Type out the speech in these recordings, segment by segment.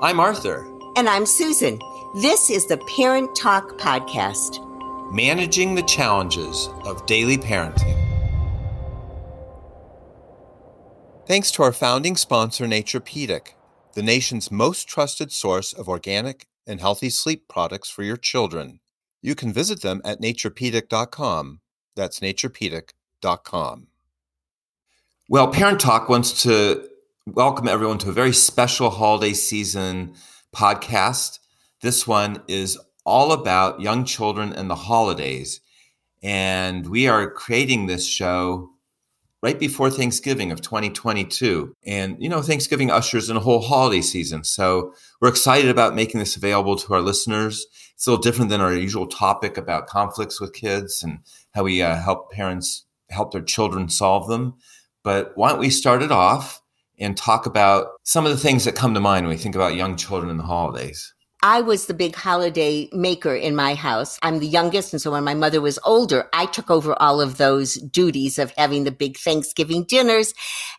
I'm Arthur. And I'm Susan. This is the Parent Talk Podcast Managing the Challenges of Daily Parenting. Thanks to our founding sponsor, Naturepedic, the nation's most trusted source of organic and healthy sleep products for your children. You can visit them at naturepedic.com. That's naturepedic.com. Well, Parent Talk wants to welcome everyone to a very special holiday season podcast. This one is all about young children and the holidays. And we are creating this show right before Thanksgiving of 2022. And, you know, Thanksgiving ushers in a whole holiday season. So we're excited about making this available to our listeners. It's a little different than our usual topic about conflicts with kids and how we uh, help parents help their children solve them. But why don't we start it off and talk about some of the things that come to mind when we think about young children in the holidays? I was the big holiday maker in my house. I'm the youngest. And so when my mother was older, I took over all of those duties of having the big Thanksgiving dinners.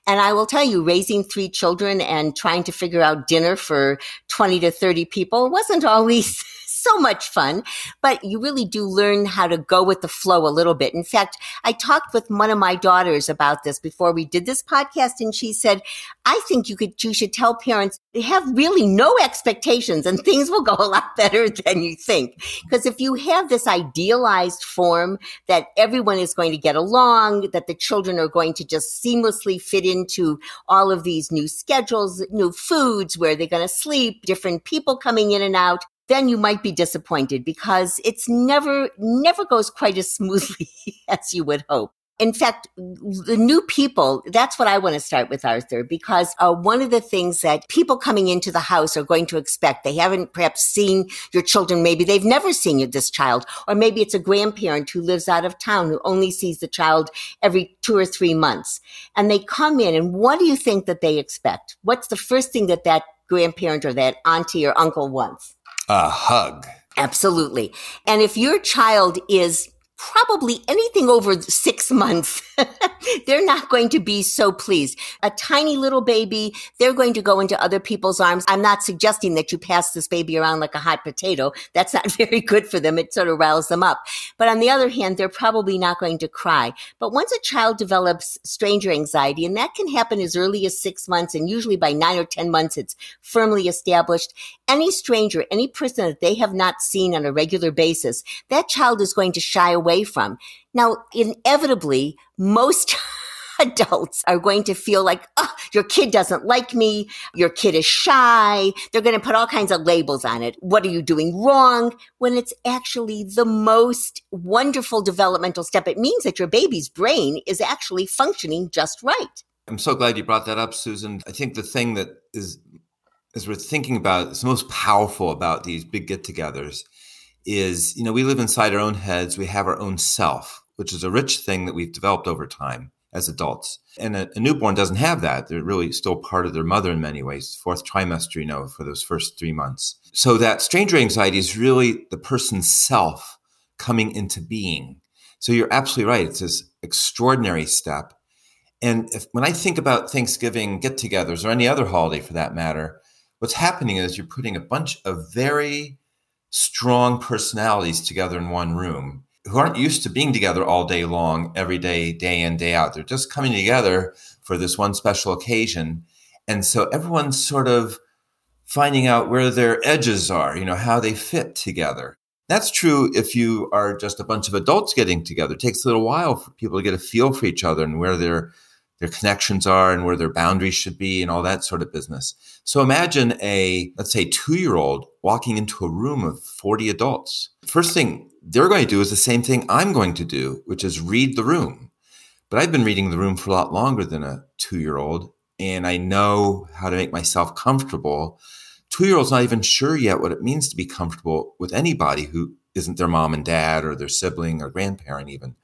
And I will tell you, raising three children and trying to figure out dinner for 20 to 30 people wasn't always so much fun, but you really do learn how to go with the flow a little bit. In fact, I talked with one of my daughters about this before we did this podcast, and she said, I think you could, you should tell parents they have really no expectations and things will go a lot better than you think. Because if you have this idealized form that everyone is going to get along, that the children are going to just seamlessly fit into all of these new schedules, new foods, where they're going to sleep, different people coming in and out, then you might be disappointed because it's never, never goes quite as smoothly as you would hope. In fact, the new people, that's what I want to start with, Arthur, because uh, one of the things that people coming into the house are going to expect, they haven't perhaps seen your children, maybe they've never seen this child, or maybe it's a grandparent who lives out of town who only sees the child every two or three months. And they come in, and what do you think that they expect? What's the first thing that that grandparent or that auntie or uncle wants? A hug. Absolutely. And if your child is probably anything over six months, they're not going to be so pleased. A tiny little baby, they're going to go into other people's arms. I'm not suggesting that you pass this baby around like a hot potato. That's not very good for them. It sort of riles them up. But on the other hand, they're probably not going to cry. But once a child develops stranger anxiety, and that can happen as early as six months, and usually by nine or 10 months, it's firmly established. Any stranger, any person that they have not seen on a regular basis, that child is going to shy away away from. Now, inevitably, most adults are going to feel like, oh, your kid doesn't like me. Your kid is shy. They're going to put all kinds of labels on it. What are you doing wrong? When it's actually the most wonderful developmental step. It means that your baby's brain is actually functioning just right. I'm so glad you brought that up, Susan. I think the thing that is, as we're thinking about, is most powerful about these big get togethers is, you know, we live inside our own heads. We have our own self, which is a rich thing that we've developed over time as adults. And a, a, newborn doesn't have that. They're really still part of their mother in many ways, fourth trimester, you know, for those first three months. So that stranger anxiety is really the person's self coming into being. So you're absolutely right. It's this extraordinary step. And if, when I think about Thanksgiving get togethers or any other holiday for that matter, what's happening is you're putting a bunch of very strong personalities together in one room who aren't used to being together all day long, every day, day in, day out. They're just coming together for this one special occasion. And so everyone's sort of finding out where their edges are, you know, how they fit together. That's true if you are just a bunch of adults getting together. It takes a little while for people to get a feel for each other and where their their connections are and where their boundaries should be and all that sort of business. So imagine a, let's say, two year old walking into a room of 40 adults. First thing they're going to do is the same thing I'm going to do, which is read the room. But I've been reading the room for a lot longer than a two year old, and I know how to make myself comfortable. Two year old's not even sure yet what it means to be comfortable with anybody who isn't their mom and dad or their sibling or grandparent, even.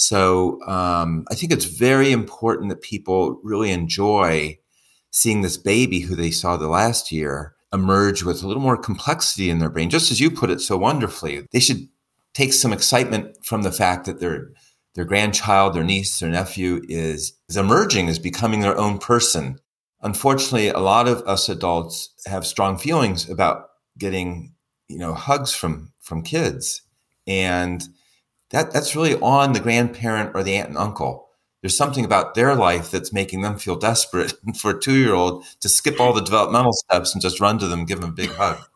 So um, I think it's very important that people really enjoy seeing this baby who they saw the last year emerge with a little more complexity in their brain, just as you put it so wonderfully. They should take some excitement from the fact that their their grandchild, their niece, their nephew is is emerging, is becoming their own person. unfortunately, a lot of us adults have strong feelings about getting, you know, hugs from from kids, and that that's really on the grandparent or the aunt and uncle. There's something about their life that's making them feel desperate for a two year old to skip all the developmental steps and just run to them, give them a big hug.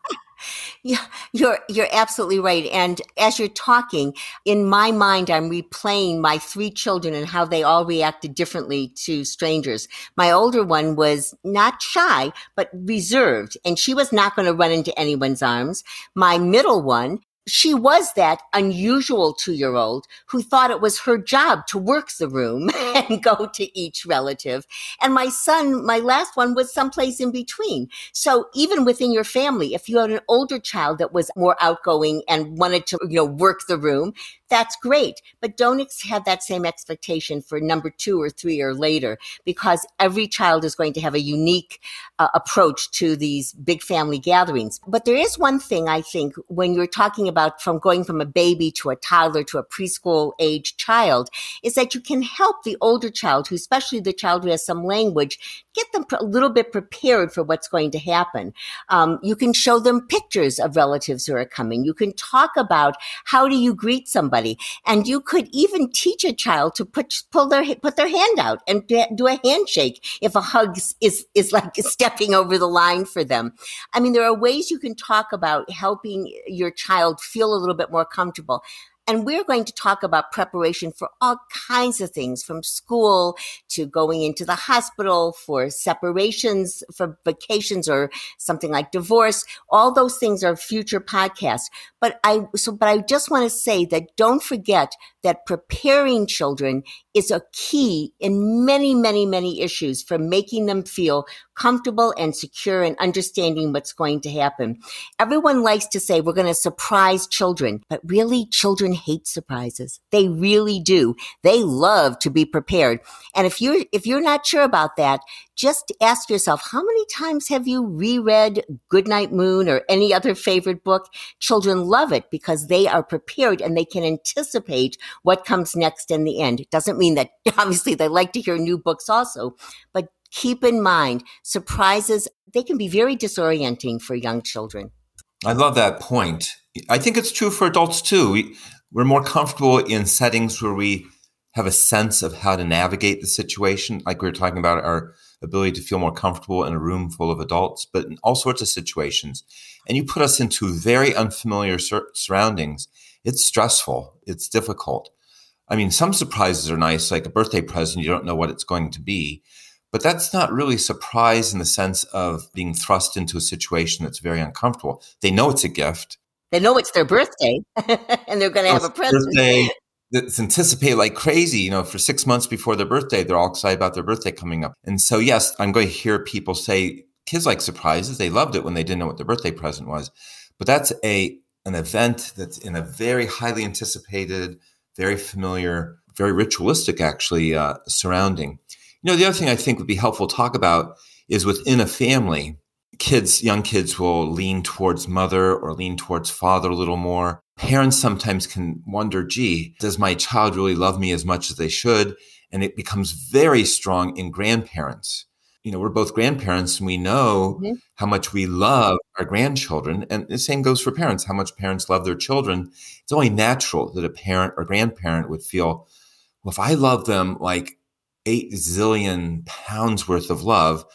Yeah, you're you're absolutely right. And as you're talking, in my mind, I'm replaying my three children and how they all reacted differently to strangers. My older one was not shy, but reserved, and she was not going to run into anyone's arms. My middle one she was that unusual two year old who thought it was her job to work the room and go to each relative. And my son, my last one was someplace in between. So even within your family, if you had an older child that was more outgoing and wanted to, you know, work the room, that's great. But don't have that same expectation for number two or three or later because every child is going to have a unique uh, approach to these big family gatherings. But there is one thing I think when you're talking about from going from a baby to a toddler to a preschool age child is that you can help the older child who, especially the child who has some language, get them a little bit prepared for what's going to happen. Um, you can show them pictures of relatives who are coming. You can talk about how do you greet somebody, and you could even teach a child to put pull their put their hand out and do a handshake if a hug is is like stepping over the line for them. I mean, there are ways you can talk about helping your child feel a little bit more comfortable. And we're going to talk about preparation for all kinds of things from school to going into the hospital for separations, for vacations or something like divorce. All those things are future podcasts. But I, so, but I just want to say that don't forget that preparing children is a key in many, many, many issues for making them feel comfortable and secure and understanding what's going to happen. Everyone likes to say we're going to surprise children, but really children hate surprises. They really do. They love to be prepared. And if you're, if you're not sure about that, just ask yourself, how many times have you reread Goodnight Moon or any other favorite book? Children love it because they are prepared and they can anticipate what comes next in the end. It doesn't mean that obviously they like to hear new books also, but keep in mind surprises, they can be very disorienting for young children. I love that point. I think it's true for adults too. We, we're more comfortable in settings where we have a sense of how to navigate the situation. Like we were talking about our ability to feel more comfortable in a room full of adults, but in all sorts of situations. And you put us into very unfamiliar sur- surroundings. It's stressful. It's difficult. I mean, some surprises are nice, like a birthday present. You don't know what it's going to be. But that's not really surprise in the sense of being thrust into a situation that's very uncomfortable. They know it's a gift. They know it's their birthday and they're going to have a present. Birthday, it's anticipated like crazy. You know, for six months before their birthday, they're all excited about their birthday coming up. And so, yes, I'm going to hear people say kids like surprises. They loved it when they didn't know what their birthday present was. But that's a an event that's in a very highly anticipated, very familiar, very ritualistic actually uh, surrounding. You know, the other thing I think would be helpful to talk about is within a family, kids, young kids will lean towards mother or lean towards father a little more parents sometimes can wonder, gee, does my child really love me as much as they should? And it becomes very strong in grandparents. You know, we're both grandparents and we know mm-hmm. how much we love our grandchildren. And the same goes for parents, how much parents love their children. It's only natural that a parent or grandparent would feel, well, if I love them like eight zillion pounds worth of love,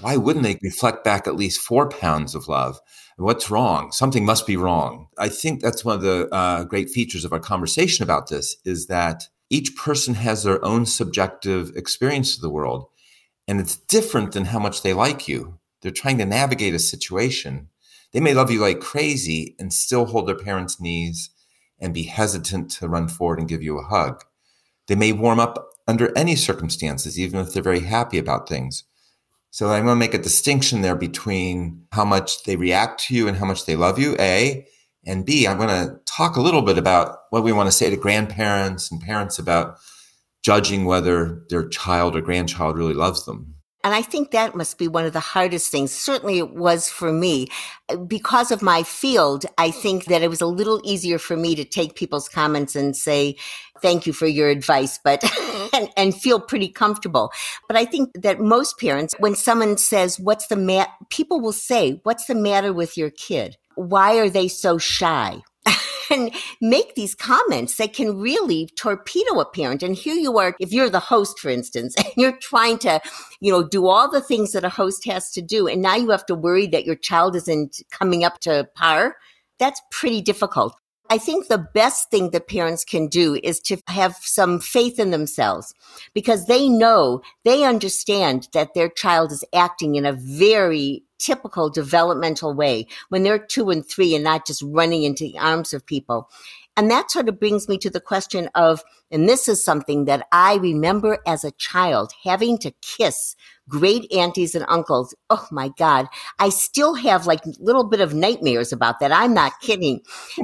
why wouldn't they reflect back at least four pounds of love? What's wrong? Something must be wrong. I think that's one of the uh, great features of our conversation about this is that each person has their own subjective experience of the world, and it's different than how much they like you. They're trying to navigate a situation. They may love you like crazy and still hold their parents' knees and be hesitant to run forward and give you a hug. They may warm up under any circumstances, even if they're very happy about things. So I'm going to make a distinction there between how much they react to you and how much they love you, A. And B, I'm going to talk a little bit about what we want to say to grandparents and parents about judging whether their child or grandchild really loves them. And I think that must be one of the hardest things. Certainly it was for me. Because of my field, I think that it was a little easier for me to take people's comments and say, thank you for your advice, but, mm-hmm. and, and, feel pretty comfortable. But I think that most parents, when someone says, what's the mat, people will say, what's the matter with your kid? Why are they so shy? And make these comments that can really torpedo a parent. And here you are, if you're the host, for instance, and you're trying to, you know, do all the things that a host has to do. And now you have to worry that your child isn't coming up to par. That's pretty difficult. I think the best thing that parents can do is to have some faith in themselves because they know, they understand that their child is acting in a very typical developmental way when they're two and three and not just running into the arms of people. And that sort of brings me to the question of, and this is something that I remember as a child having to kiss great aunties and uncles. Oh my God. I still have like little bit of nightmares about that. I'm not kidding.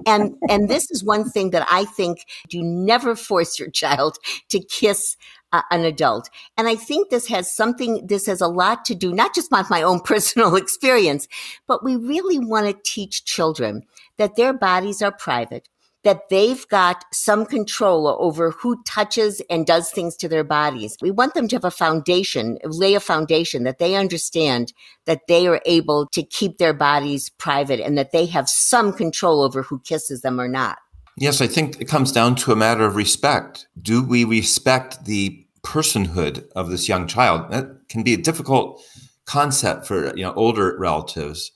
And, and this is one thing that I think you never force your child to kiss uh, an adult. And I think this has something, this has a lot to do, not just with my own personal experience, but we really want to teach children that their bodies are private that they've got some control over who touches and does things to their bodies. We want them to have a foundation, lay a foundation that they understand that they are able to keep their bodies private and that they have some control over who kisses them or not. Yes, I think it comes down to a matter of respect. Do we respect the personhood of this young child? That can be a difficult concept for you know older relatives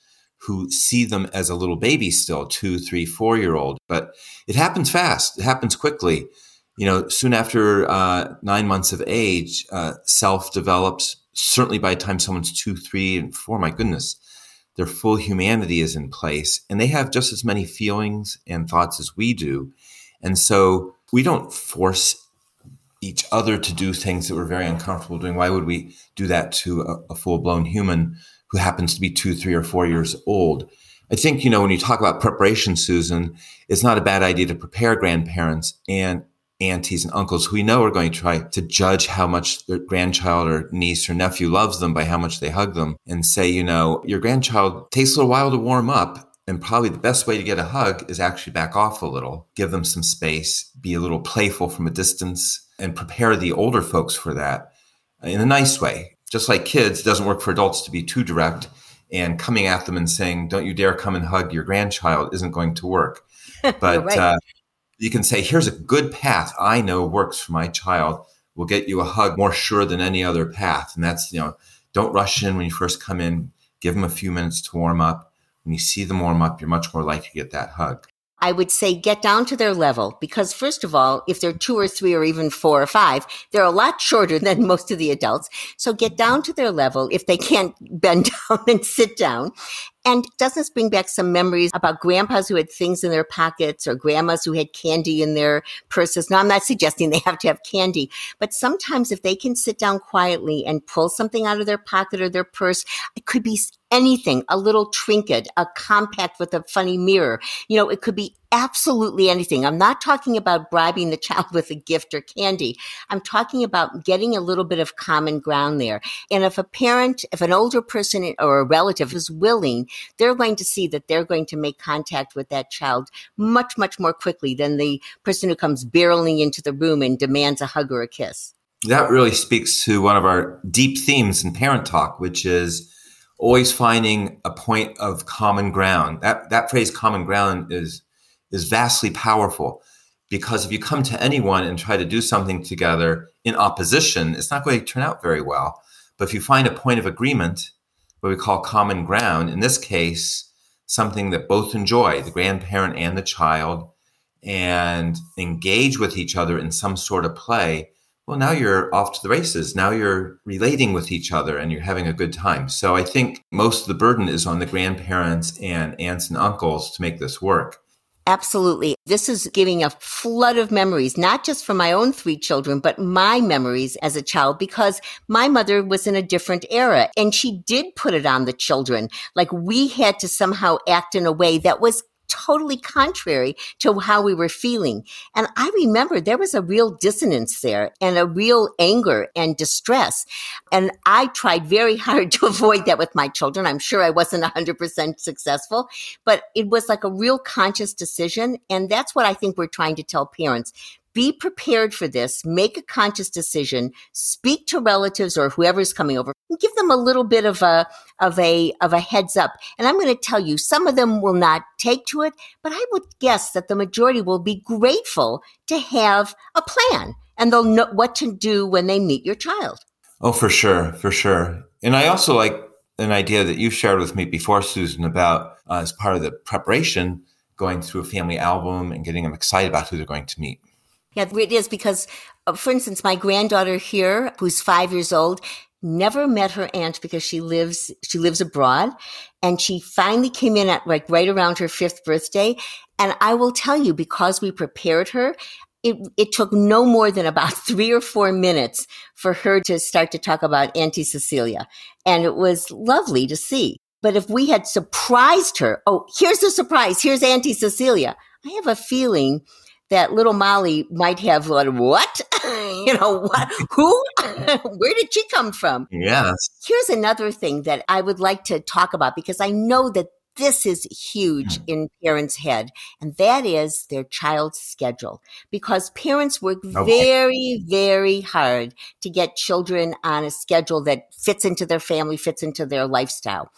who see them as a little baby still, two, three, four year old. But it happens fast. It happens quickly. You know, soon after uh, nine months of age, uh, self develops. Certainly by the time someone's two, three, and four, my goodness, their full humanity is in place. And they have just as many feelings and thoughts as we do. And so we don't force each other to do things that we're very uncomfortable doing. Why would we do that to a, a full blown human who happens to be two, three, or four years old. I think, you know, when you talk about preparation, Susan, it's not a bad idea to prepare grandparents and aunties and uncles who we know are going to try to judge how much their grandchild or niece or nephew loves them by how much they hug them and say, you know, your grandchild takes a little while to warm up. And probably the best way to get a hug is actually back off a little, give them some space, be a little playful from a distance, and prepare the older folks for that in a nice way just like kids, it doesn't work for adults to be too direct. And coming at them and saying, "Don't you dare come and hug your grandchild," isn't going to work. But right. uh, you can say, "Here's a good path I know works for my child. Will get you a hug more sure than any other path." And that's you know, don't rush in when you first come in. Give them a few minutes to warm up. When you see them warm up, you're much more likely to get that hug. I would say get down to their level because first of all, if they're two or three or even four or five, they're a lot shorter than most of the adults. So get down to their level. If they can't bend down and sit down and does this bring back some memories about grandpas who had things in their pockets or grandmas who had candy in their purses? Now, I'm not suggesting they have to have candy, but sometimes if they can sit down quietly and pull something out of their pocket or their purse, it could be anything, a little trinket, a compact with a funny mirror. You know, it could be absolutely anything. I'm not talking about bribing the child with a gift or candy. I'm talking about getting a little bit of common ground there. And if a parent, if an older person or a relative is willing, they're going to see that they're going to make contact with that child much, much more quickly than the person who comes barreling into the room and demands a hug or a kiss. That really speaks to one of our deep themes in parent talk, which is always finding a point of common ground. That that phrase common ground is is vastly powerful because if you come to anyone and try to do something together in opposition, it's not going to turn out very well. But if you find a point of agreement, what we call common ground, in this case, something that both enjoy, the grandparent and the child, and engage with each other in some sort of play, well, now you're off to the races. Now you're relating with each other and you're having a good time. So I think most of the burden is on the grandparents and aunts and uncles to make this work. Absolutely. This is giving a flood of memories, not just for my own three children, but my memories as a child, because my mother was in a different era and she did put it on the children. Like we had to somehow act in a way that was totally contrary to how we were feeling. And I remember there was a real dissonance there and a real anger and distress. And I tried very hard to avoid that with my children. I'm sure I wasn't 100% successful, but it was like a real conscious decision. And that's what I think we're trying to tell parents be prepared for this, make a conscious decision, speak to relatives or whoever's coming over, and give them a little bit of a of a of a heads up. And I'm going to tell you, some of them will not take to it, but I would guess that the majority will be grateful to have a plan and they'll know what to do when they meet your child. Oh, for sure, for sure. And I also like an idea that you shared with me before, Susan, about uh, as part of the preparation, going through a family album and getting them excited about who they're going to meet. Yeah, it is because, uh, for instance, my granddaughter here, who's five years old, never met her aunt because she lives she lives abroad, and she finally came in at like right around her fifth birthday. And I will tell you, because we prepared her, it, it took no more than about three or four minutes for her to start to talk about Auntie Cecilia. And it was lovely to see. But if we had surprised her, oh, here's the surprise. Here's Auntie Cecilia. I have a feeling that little Molly might have like, what? you know, what? Who? Where did she come from? Yes. Here's another thing that I would like to talk about because I know that this is huge hmm. in parents' head, and that is their child's schedule. Because parents work okay. very, very hard to get children on a schedule that fits into their family, fits into their lifestyle.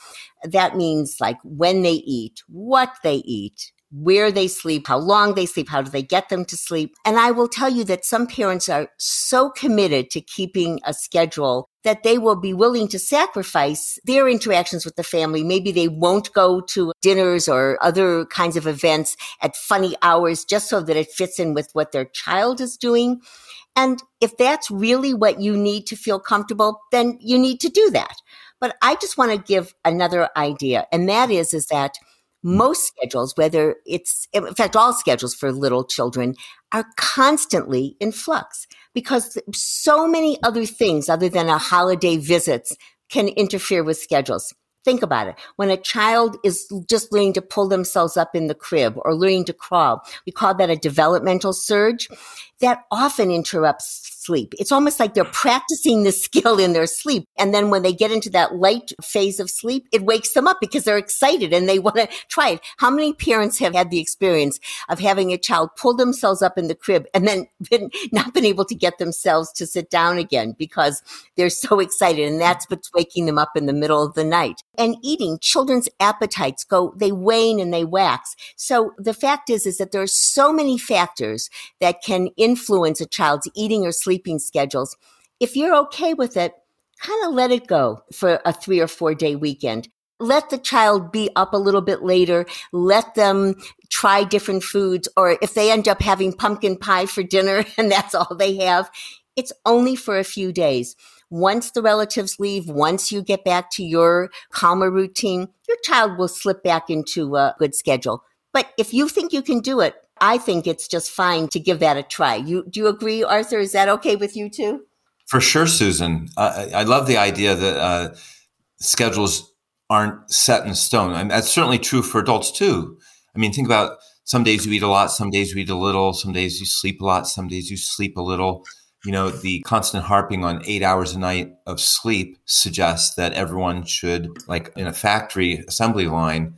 That means like when they eat, what they eat, where they sleep, how long they sleep, how do they get them to sleep. And I will tell you that some parents are so committed to keeping a schedule that they will be willing to sacrifice their interactions with the family. Maybe they won't go to dinners or other kinds of events at funny hours just so that it fits in with what their child is doing. And if that's really what you need to feel comfortable, then you need to do that. But I just want to give another idea. And that is, is that Mm. most schedules, whether it's, in fact, all schedules for little children are constantly in flux because so many other things other than a holiday visits can interfere with schedules. Think about it. When a child is just learning to pull themselves up in the crib or learning to crawl, we call that a developmental surge. That often interrupts sleep. It's almost like they're practicing the skill in their sleep. And then when they get into that light phase of sleep, it wakes them up because they're excited and they want to try it. How many parents have had the experience of having a child pull themselves up in the crib and then been, not been able to get themselves to sit down again because they're so excited. And that's what's waking them up in the middle of the night. And eating, children's appetites go, they wane and they wax. So the fact is, is that there are so many factors that can influence a child's eating or sleeping schedules. If you're okay with it, kind of let it go for a three or four day weekend. Let the child be up a little bit later. Let them try different foods. Or if they end up having pumpkin pie for dinner and that's all they have, it's only for a few days. Once the relatives leave, once you get back to your calmer routine, your child will slip back into a good schedule. But if you think you can do it, I think it's just fine to give that a try. You do you agree, Arthur? Is that okay with you too? For sure, Susan. I love the idea that uh, schedules aren't set in stone. and that's certainly true for adults too. I mean, think about some days you eat a lot, some days you eat a little, some days you sleep a lot, some days you sleep a little. You know, the constant harping on eight hours a night of sleep suggests that everyone should, like in a factory assembly line,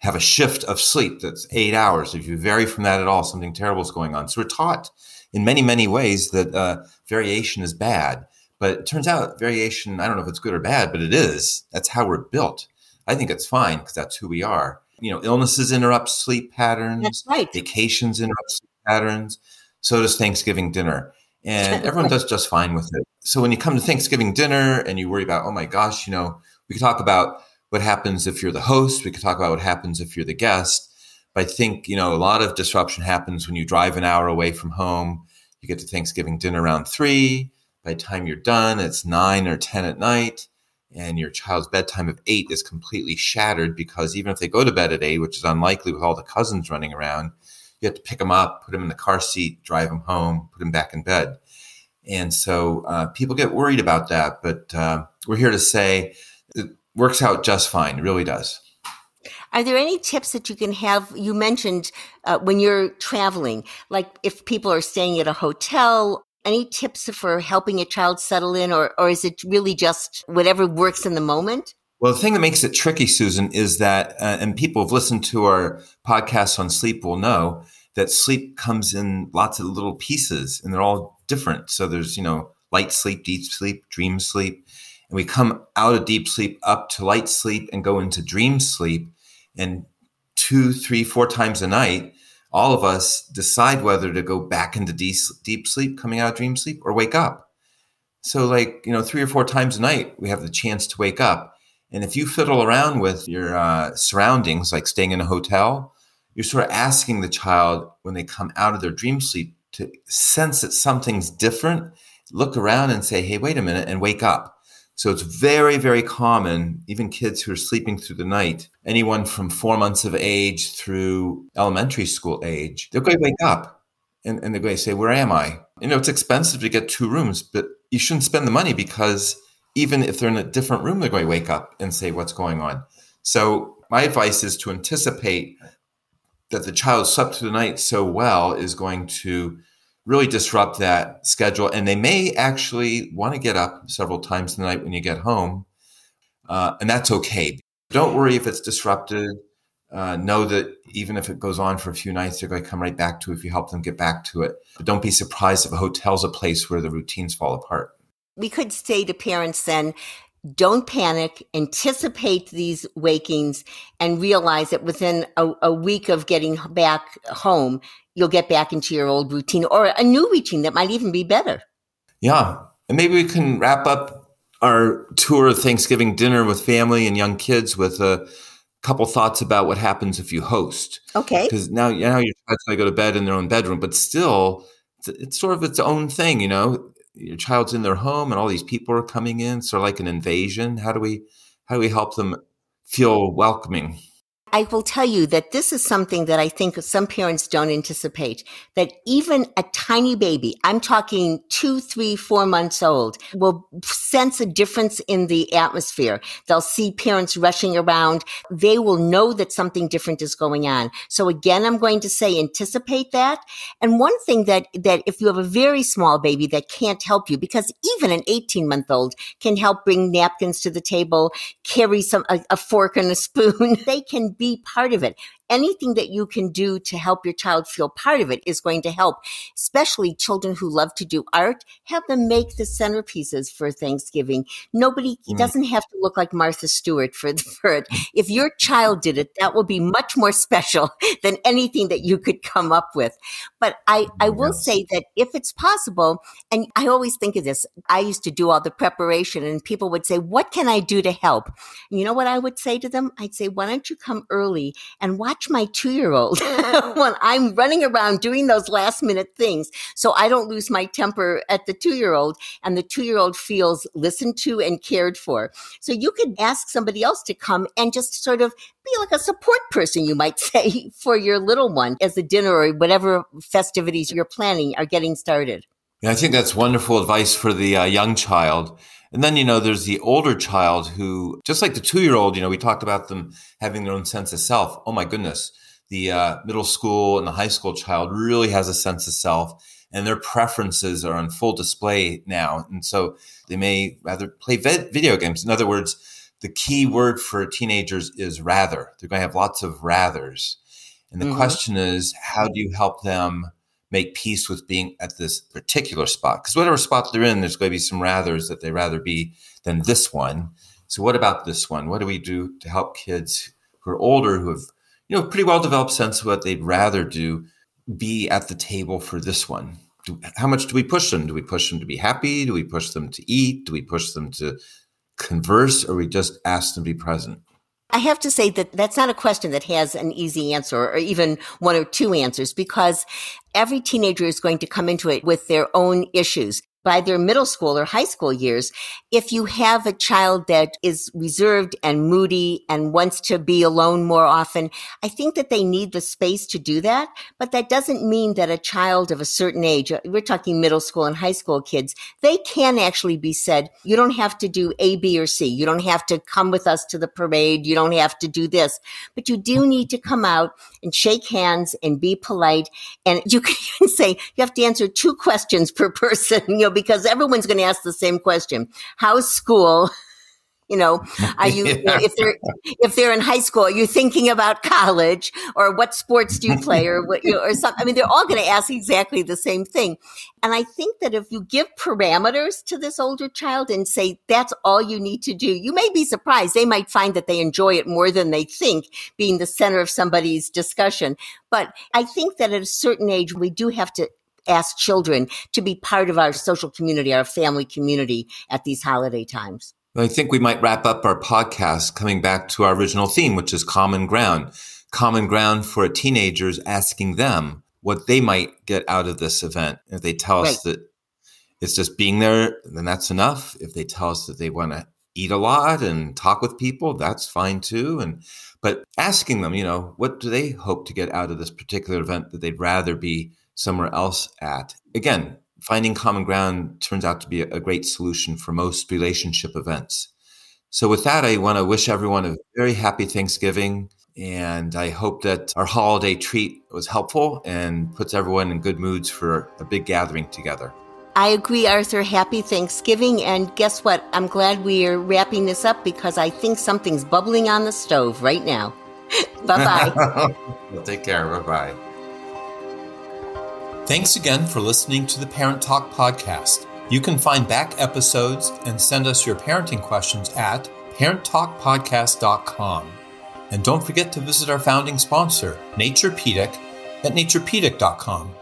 have a shift of sleep that's eight hours. If you vary from that at all, something terrible is going on. So we're taught in many, many ways that uh, variation is bad. But it turns out variation, I don't know if it's good or bad, but it is. That's how we're built. I think it's fine because that's who we are. You know, illnesses interrupt sleep patterns. That's right. Vacations interrupt sleep patterns. So does Thanksgiving dinner. And everyone does just fine with it. So when you come to Thanksgiving dinner and you worry about, oh my gosh, you know, we could talk about what happens if you're the host. We could talk about what happens if you're the guest. But I think, you know, a lot of disruption happens when you drive an hour away from home. You get to Thanksgiving dinner around three. By the time you're done, it's nine or 10 at night. And your child's bedtime of eight is completely shattered because even if they go to bed at eight, which is unlikely with all the cousins running around, you have to pick them up, put them in the car seat, drive them home, put them back in bed. And so uh, people get worried about that. But uh, we're here to say it works out just fine. It really does. Are there any tips that you can have? You mentioned uh, when you're traveling, like if people are staying at a hotel, any tips for helping a child settle in, or, or is it really just whatever works in the moment? Well, the thing that makes it tricky, Susan, is that, uh, and people have listened to our podcast on sleep will know that sleep comes in lots of little pieces and they're all different. So there's, you know, light sleep, deep sleep, dream sleep. And we come out of deep sleep up to light sleep and go into dream sleep. And two, three, four times a night, all of us decide whether to go back into deep, deep sleep, coming out of dream sleep, or wake up. So, like, you know, three or four times a night, we have the chance to wake up. And if you fiddle around with your uh, surroundings, like staying in a hotel, you're sort of asking the child when they come out of their dream sleep to sense that something's different, look around and say, hey, wait a minute, and wake up. So it's very, very common, even kids who are sleeping through the night, anyone from four months of age through elementary school age, they're going to wake up and, and they're going to say, Where am I? You know, it's expensive to get two rooms, but you shouldn't spend the money because even if they're in a different room, they're going to wake up and say, What's going on? So my advice is to anticipate that the child slept through the night so well is going to really disrupt that schedule. And they may actually want to get up several times in the night when you get home. Uh, and that's okay. Don't worry if it's disrupted. Uh, know that even if it goes on for a few nights, they're going to come right back to it if you help them get back to it. But don't be surprised if a hotel's a place where the routines fall apart. We could say to parents then, don't panic, anticipate these wakings, and realize that within a, a, week of getting back home, you'll get back into your old routine or a new routine that might even be better. Yeah. And maybe we can wrap up our tour of Thanksgiving dinner with family and young kids with a couple thoughts about what happens if you host. Okay. Because now, now your child's going to go to bed in their own bedroom, but still, it's, it's sort of its own thing, you know your child's in their home and all these people are coming in. Sort of like an invasion how do we how do we help them feel welcoming I will tell you that this is something that I think some parents don't anticipate that even a tiny baby, I'm talking two, three, four months old, will sense a difference in the atmosphere. They'll see parents rushing around. They will know that something different is going on. So again, I'm going to say anticipate that. And one thing that, that if you have a very small baby that can't help you, because even an 18 month old can help bring napkins to the table, carry some, a, a fork and a spoon. they can be part of it anything that you can do to help your child feel part of it is going to help, especially children who love to do art. Have them make the centerpieces for Thanksgiving. Nobody mm. doesn't have to look like Martha Stewart for, for it. If your child did it, that will be much more special than anything that you could come up with. But I, I will say that if it's possible, and I always think of this, I used to do all the preparation and people would say, what can I do to help? You know what I would say to them? I'd say, why don't you come early and watch my two year old when I'm running around doing those last minute things so I don't lose my temper at the two year old and the two year old feels listened to and cared for. So you could ask somebody else to come and just sort of be like a support person, you might say, for your little one as the dinner or whatever festivities you're planning are getting started. Yeah, I think that's wonderful advice for the uh, young child. And then, you know, there's the older child who, just like the two year old, you know, we talked about them having their own sense of self. Oh my goodness. The uh, middle school and the high school child really has a sense of self and their preferences are on full display now. And so they may rather play video games. In other words, the key word for teenagers is rather. They're going to have lots of rathers. And the mm-hmm. question is, how do you help them make peace with being at this particular spot. Because whatever spot they're in, there's going to be some rathers that they rather be than this one. So what about this one? What do we do to help kids who are older, who have you know pretty well developed sense of what they'd rather do, be at the table for this one? Do, how much do we push them? Do we push them to be happy? Do we push them to eat? Do we push them to converse, or we just ask them to be present? I have to say that that's not a question that has an easy answer or even one or two answers because every teenager is going to come into it with their own issues. By their middle school or high school years. If you have a child that is reserved and moody and wants to be alone more often, I think that they need the space to do that. But that doesn't mean that a child of a certain age, uh, we're talking middle school and high school kids, they can actually be said, you don't have to do A, B, or C. You don't have to come with us to the parade. You don't have to do this, but you do need to come out and shake hands and be polite. And you can say you have to answer two questions per person, you know, because everyone's going to ask the same question. How's school? You know, are you, know, if they're if they're in high school, are you thinking about college or what sports do you play or what or something? I mean, they're all going to ask exactly the same thing. And I think that if you give parameters to this older child and say that's all you need to do, you may be surprised. They might find that they enjoy it more than they think, being the center of somebody's discussion. But I think that at a certain age, we do have to ask children to be part of our social community, our family community at these holiday times. I think we might wrap up our podcast coming back to our original theme, which is common ground. Common ground for teenagers asking them what they might get out of this event. If they tell us that it's just being there, then that's enough. If they tell us that they want to eat a lot and talk with people, that's fine too. And but asking them, you know, what do they hope to get out of this particular event that they'd rather be somewhere else at? Again, finding common ground turns out to be a great solution for most relationship events. So, with that, I want to wish everyone a very happy Thanksgiving. And I hope that our holiday treat was helpful and puts everyone in good moods for a big gathering together. I agree, Arthur. Happy Thanksgiving. And guess what? I'm glad we are wrapping this up because I think something's bubbling on the stove right now. bye bye. take care. Bye bye. Thanks again for listening to the Parent Talk podcast. You can find back episodes and send us your parenting questions at parenttalkpodcast.com. And don't forget to visit our founding sponsor, Naturepedic, at naturepedic.com